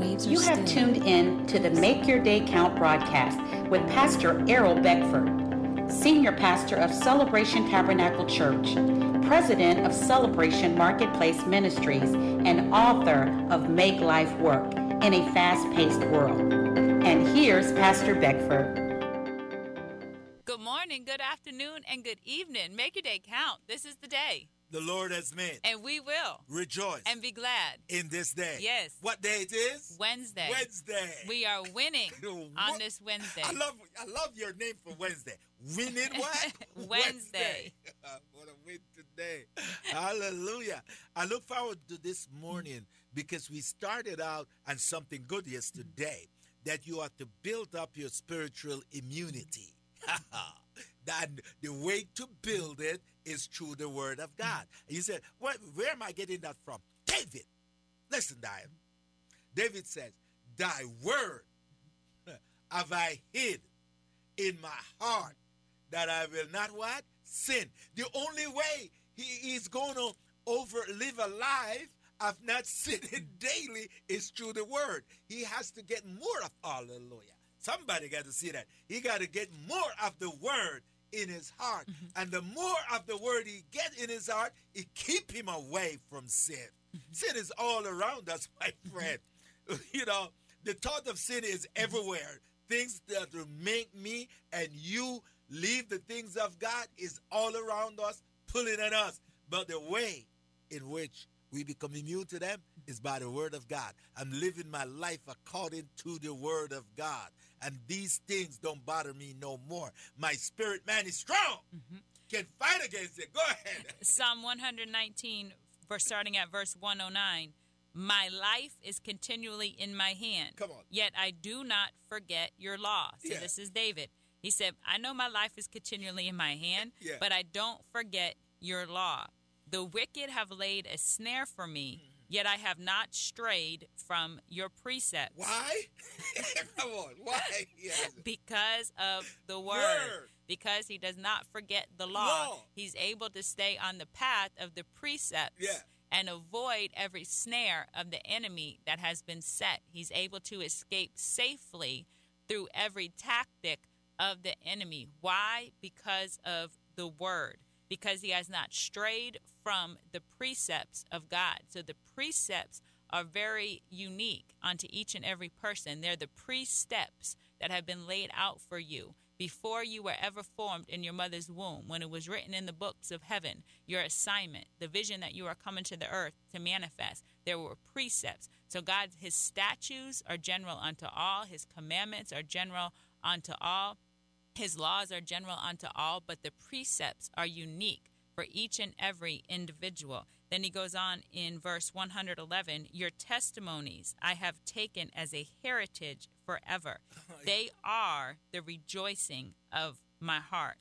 waves are You have still. tuned in to the Make Your Day Count broadcast with Pastor Errol Beckford, Senior Pastor of Celebration Tabernacle Church, President of Celebration Marketplace Ministries, and author of Make Life Work in a Fast-Paced World. And here's Pastor Beckford. Good morning, good afternoon, and good evening. Make your day count. This is the day, the Lord has made. and we will Rejoice and be glad. in this day. Yes. What day it is? Wednesday. Wednesday. We are winning on this Wednesday. I love I love your name for Wednesday. Winning what? Wednesday. what a win today. Hallelujah. I look forward to this morning because we started out on something good yesterday that you are to build up your spiritual immunity. that the way to build it is through the word of God. And you said, where, where am I getting that from? David. Listen, Diane. David says, Thy word have I hid in my heart that I will not what? Sin. The only way he is going to over live a life of not sinning daily is through the word. He has to get more of hallelujah. Somebody got to see that. He got to get more of the word in his heart. Mm-hmm. And the more of the word he get in his heart, it keep him away from sin. Mm-hmm. Sin is all around us, my mm-hmm. friend. You know, the thought of sin is everywhere. Things that will make me and you leave the things of God is all around us, pulling at us. But the way in which we become immune to them is by the word of God. I'm living my life according to the word of God. And these things don't bother me no more. My spirit man is strong. Can fight against it. Go ahead. Psalm 119, verse, starting at verse 109. My life is continually in my hand. Come on. Yet I do not forget your law. So Yeah. this is David. He said, I know my life is continually in my hand, Yeah. but I don't forget your law. The wicked have laid a snare for me, Mm-hmm. Yet I have not strayed from your precepts. Why? Come on. Why? Yes. Because of the word. Word. Because he does not forget the law. Law. He's able to stay on the path of the precepts Yeah. and avoid every snare of the enemy that has been set. He's able to escape safely through every tactic of the enemy. Why? Because of the word. Because he has not strayed from the precepts of God. So the precepts are very unique unto each and every person. They're the pre-steps that have been laid out for you before you were ever formed in your mother's womb, when it was written in the books of heaven, your assignment, the vision that you are coming to the earth to manifest, there were precepts. So God, his statutes are general unto all, his commandments are general unto all, his laws are general unto all, but the precepts are unique for each and every individual. Then he goes on in verse 111 Your testimonies I have taken as a heritage forever. They are the rejoicing of my heart.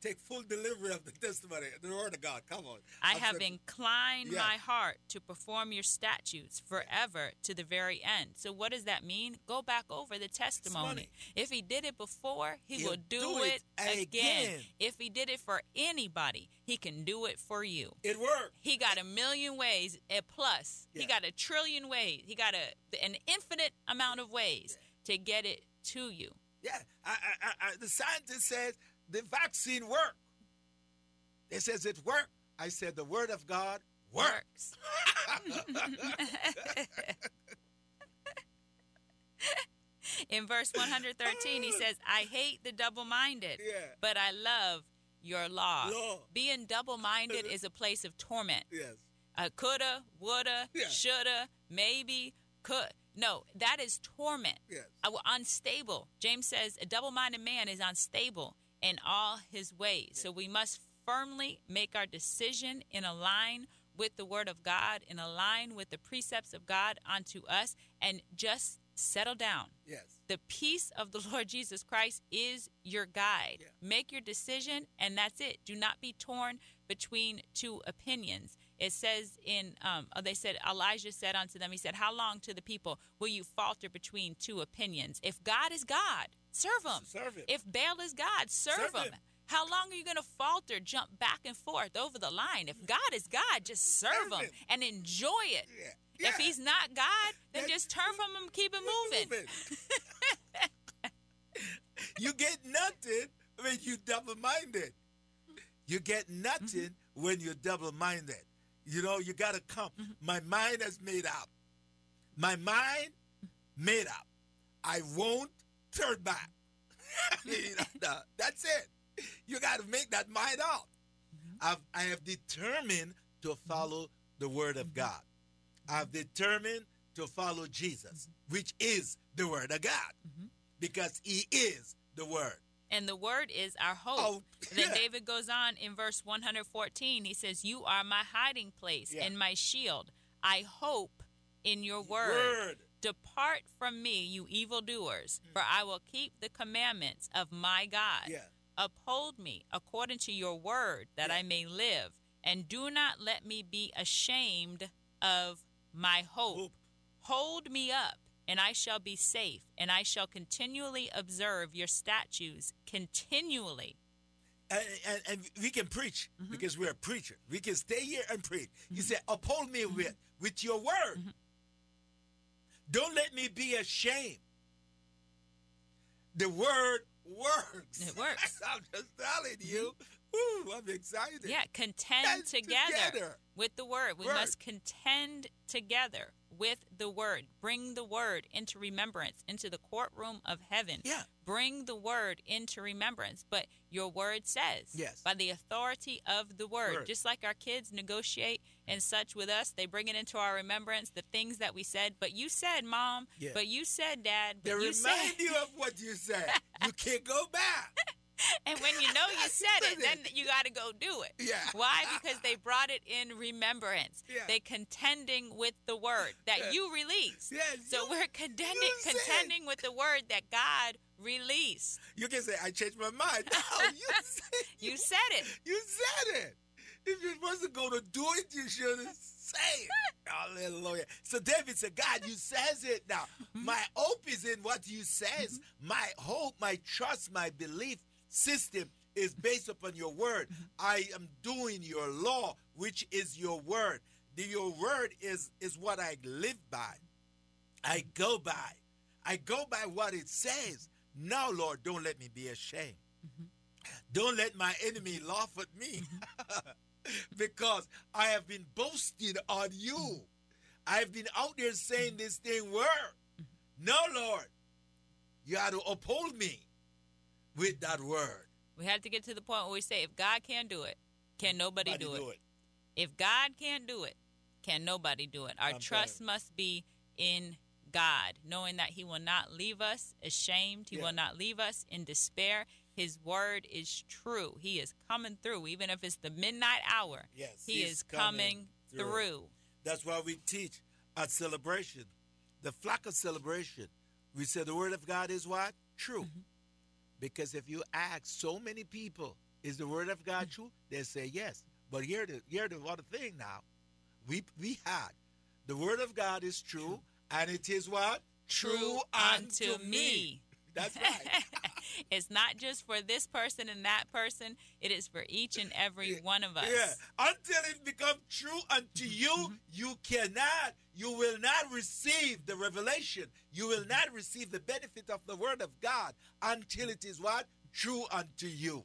Take full delivery of the testimony, the word of God. Come on. I I'm have inclined Yeah. my heart to perform your statutes forever to the very end. So, what does that mean? Go back over the testimony. If he did it before, he He'll will do, do it, it again. again. If he did it for anybody, he can do it for you. It worked. He got a million ways, a plus. He got a trillion ways. He got a an infinite amount of ways to get it to you. Yeah, I, I, I, the scientist says the vaccine work. It says it worked. I said the word of God works. In verse 113, he says, I hate the double minded, Yeah. but I love your law. Law. Being double minded is a place of torment. Yes. Uh, coulda, woulda, Yeah. shoulda, maybe, could. No, that is torment. Yes. Uh, unstable. James says a double minded man is unstable in all his ways. So we must firmly make our decision in a line with the word of God, in a line with the precepts of God unto us, and just settle down. Yes. The peace of the Lord Jesus Christ is your guide. Yeah. Make your decision, and that's it. Do not be torn between two opinions. It says in, um, oh, they said, Elijah said unto them, He said, How long to the people will you falter between two opinions? If God is God, serve Him. Serve him. If Baal is God, serve, Serve him. him. How long are you going to falter, jump back and forth over the line? If God is God, just serve, Serve him him. and enjoy it. Yeah. If he's not God, then just turn from him, keep it moving. you get nothing when you double minded. You get nothing mm-hmm. when you're double minded. You know, you got to come. Mm-hmm. My mind has made up. My mind made up. I won't turn back. That's it. You got to make that mind up. Mm-hmm. I've, I have determined to follow the word of God. I've determined to follow Jesus, which is the word of God, because he is the word. And the word is our hope. Oh, yeah. Then David goes on in verse 114. He says, You are my hiding place yeah. and my shield. I hope in your word. word. Depart from me, you evildoers, mm. for I will keep the commandments of my God. Yeah. Uphold me according to your word, that I may live, and do not let me be ashamed of my hope. hope. Hold me up and I shall be safe, and I shall continually observe your statutes continually. And, and, and we can preach mm-hmm. because we're a preacher. We can stay here and preach. Mm-hmm. You say, uphold me with, with your word. Mm-hmm. Don't let me be ashamed. The word works. It works. I'm just telling you. Ooh, I'm excited. Yeah, contend together, together, with the word. We word. must contend together with the word. Bring the word into remembrance into the courtroom of heaven. Yeah. Bring the word into remembrance. But your word says, yes. by the authority of the word, word. just like our kids negotiate and such with us, they bring it into our remembrance, the things that we said. But you said, Mom, yeah. but you said, Dad, but they you remind said. you of what you said. you can't go back. And when you know you said it, then you got to go do it. Yeah. Why? Because they brought it in remembrance. Yeah. They contending with the word that yeah. you released. Yeah, so you, we're contending, contending with the word that God released. You can say, I changed my mind. No, you said, you said it. You said it. If you wasn't going to do it, you should have said it. Hallelujah. So David said, God, you says it now. Mm-hmm. My hope is in what you says. Mm-hmm. My hope, my trust, my belief system is based upon your word. Mm-hmm. I am doing your law, which is your word. The, your word is, is what I live by. I mm-hmm. go by. I go by what it says. Now, Lord, don't let me be ashamed. Mm-hmm. Don't let my enemy mm-hmm. laugh at me because I have been boasting on you. I've been out there saying this thing word. No, Lord, you have to uphold me with that word. We have to get to the point where we say, if God can't do it, can nobody, do, it. do, it. If God can't do it, can nobody do it? Our I'm trust must be in God, knowing that He will not leave us ashamed. He yeah. will not leave us in despair. His word is true. He is coming through, even if it's the midnight hour. Yes, He is coming, through. through. That's why we teach at celebration, the flock of celebration. We say the word of God is what? True. Mm-hmm. Because if you ask so many people, is the word of God mm. true? They say yes. But here the here the other thing now. We we had the word of God is true, and it is what? True, unto, unto me. me. That's right. it's not just for this person and that person. It is for each and every one of us. Yeah. Until it becomes true unto you, mm-hmm. you cannot, you will not receive the revelation. You will not receive the benefit of the word of God until it is what? True unto you.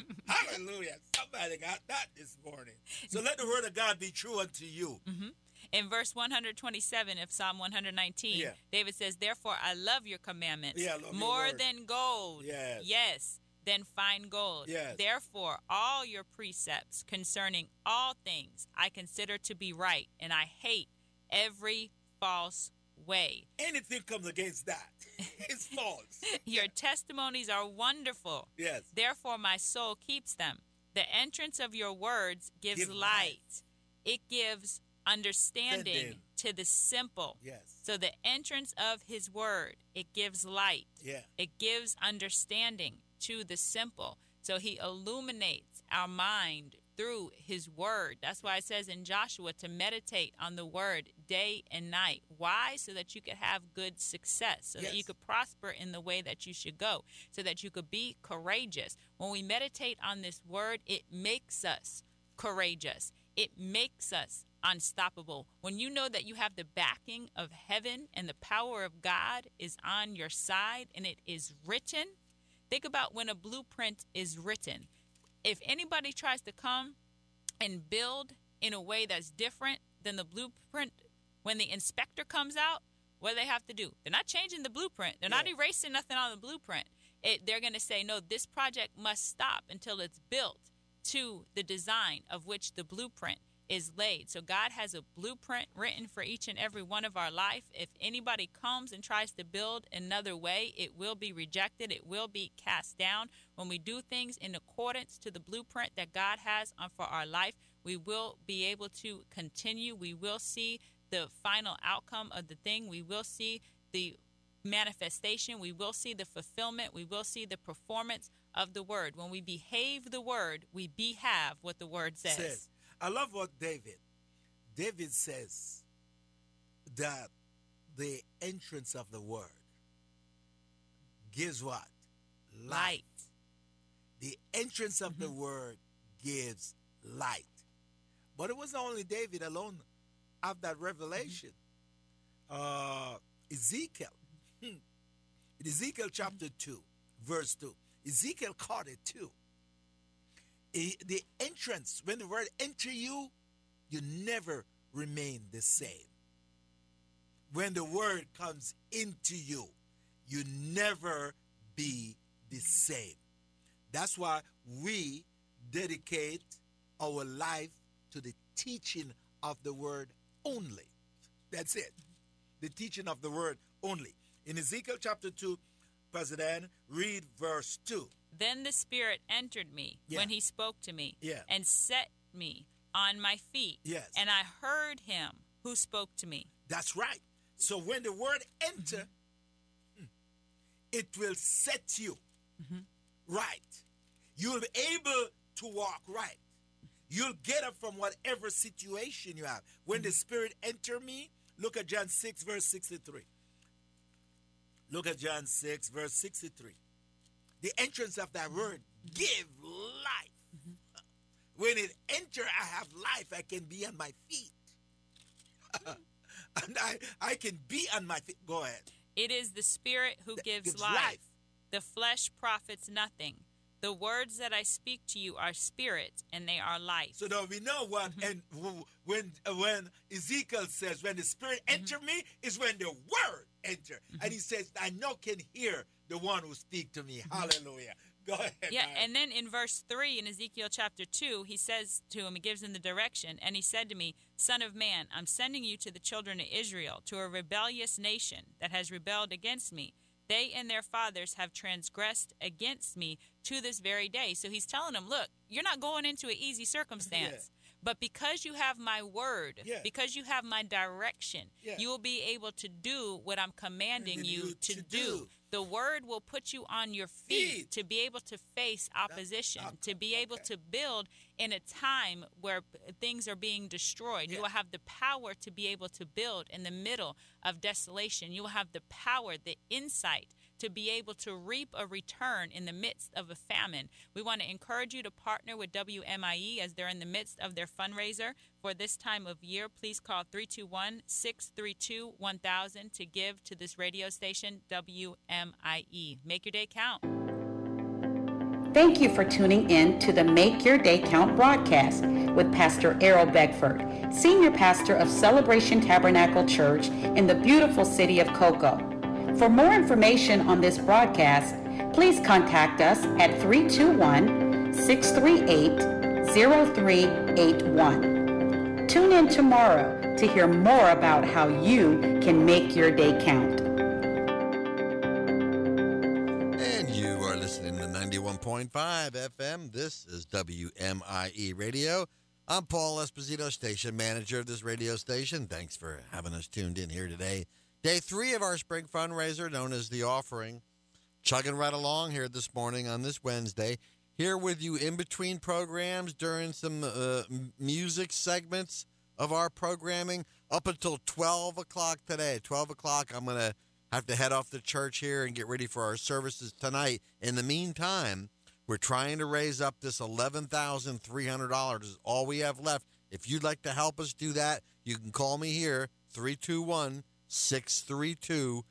Mm-hmm. Hallelujah. Somebody got that this morning. So let the word of God be true unto you. Mm-hmm. In verse 127 of Psalm 119, yeah. David says, Therefore I love your commandments yeah, more than gold. Yes. yes. Than fine gold. Yes. Therefore, all your precepts concerning all things I consider to be right, and I hate every false way. Anything comes against that, it's false. your testimonies are wonderful. Yes. Therefore, my soul keeps them. The entrance of your words gives Give light. light. It gives understanding to the simple. Yes. So the entrance of his word, it gives light. Yeah. It gives understanding to the simple. So he illuminates our mind through his word. That's why it says in Joshua to meditate on the word day and night. Why? So that you could have good success, so yes. that you could prosper in the way that you should go, so that you could be courageous. When we meditate on this word, it makes us courageous. It makes us unstoppable. When you know that you have the backing of heaven and the power of God is on your side and it is written, think about when a blueprint is written. If anybody tries to come and build in a way that's different than the blueprint, when the inspector comes out, what do they have to do? They're not changing the blueprint. They're not erasing nothing on the blueprint. It, they're going to say, no, this project must stop until it's built to the design of which the blueprint is laid. So God has a blueprint written for each and every one of our life. If anybody comes and tries to build another way, it will be rejected. It will be cast down. When we do things in accordance to the blueprint that God has uh, for our life, we will be able to continue. We will see the final outcome of the thing. We will see the manifestation. We will see the fulfillment. We will see the performance of the word. When we behave the word, we behave what the word says. says. I love what David. David says that the entrance of the word gives what? Light. The entrance of mm-hmm. the word gives light. But it wasn't only David alone of that revelation. Mm-hmm. Uh, Ezekiel. In Ezekiel chapter 2, verse 2. Ezekiel caught it too the entrance, when the word enter you, you never remain the same. When the word comes into you, you never be the same. That's why we dedicate our life to the teaching of the word only. That's it. The teaching of the word only. In Ezekiel chapter 2, President, read verse 2. Then the Spirit entered me yeah. when he spoke to me yeah. and set me on my feet. Yes. And I heard him who spoke to me. That's right. So when the word enter, mm-hmm. it will set you mm-hmm. right. You'll be able to walk right. You'll get up from whatever situation you have. When mm-hmm. the Spirit enter me, look at John 6, verse 63. Look at John 6, verse 63 the entrance of that word give life. Mm-hmm. When it enter, I have life. I can be on my feet. and I, I can be on my feet. Go ahead. It is the Spirit who gives, gives life. life. The flesh profits nothing. The words that I speak to you are spirit and they are life. So now we know what mm-hmm. and when when Ezekiel says when the spirit mm-hmm. enter me is when the word enter. Mm-hmm. And he says I know can hear the one who speak to me. Mm-hmm. Hallelujah. Go ahead. Yeah, and then in verse 3 in Ezekiel chapter 2, he says to him, he gives him the direction, and he said to me, Son of man, I'm sending you to the children of Israel, to a rebellious nation that has rebelled against me. They and their fathers have transgressed against me to this very day. So he's telling them, Look, you're not going into an easy circumstance. Yeah. But because you have my word, yeah. because you have my direction, yeah. you will be able to do what I'm commanding you, you, to, do. do. The word will put you on your feet, to be able to face opposition, to be able to build in a time where things are being destroyed. You will have the power to be able to build in the middle of desolation. You will have the power, the insight to be able to reap a return in the midst of a famine. We want to encourage you to partner with WMIE as they're in the midst of their fundraiser for this time of year. Please call 321 632 1000 to give to this radio station, WMIE. Make your day count. Thank you for tuning in to the Make Your Day Count broadcast with Pastor Errol Beckford, Senior Pastor of Celebration Tabernacle Church in the beautiful city of Cocoa. For more information on this broadcast, please contact us at 321 638 0381. Tune in tomorrow to hear more about how you can make your day count. And you are listening to 91.5 FM. This is WMIE Radio. I'm Paul Esposito, station manager of this radio station. Thanks for having us tuned in here today. Day three of our spring fundraiser, known as The Offering. Chugging right along here this morning on this Wednesday. Here with you in between programs during some uh, music segments of our programming up until 12 o'clock today. 12 o'clock, I'm going to have to head off to church here and get ready for our services tonight. In the meantime, we're trying to raise up this $11,300. Is all we have left If you'd like to help us do that, you can call me here, 321 632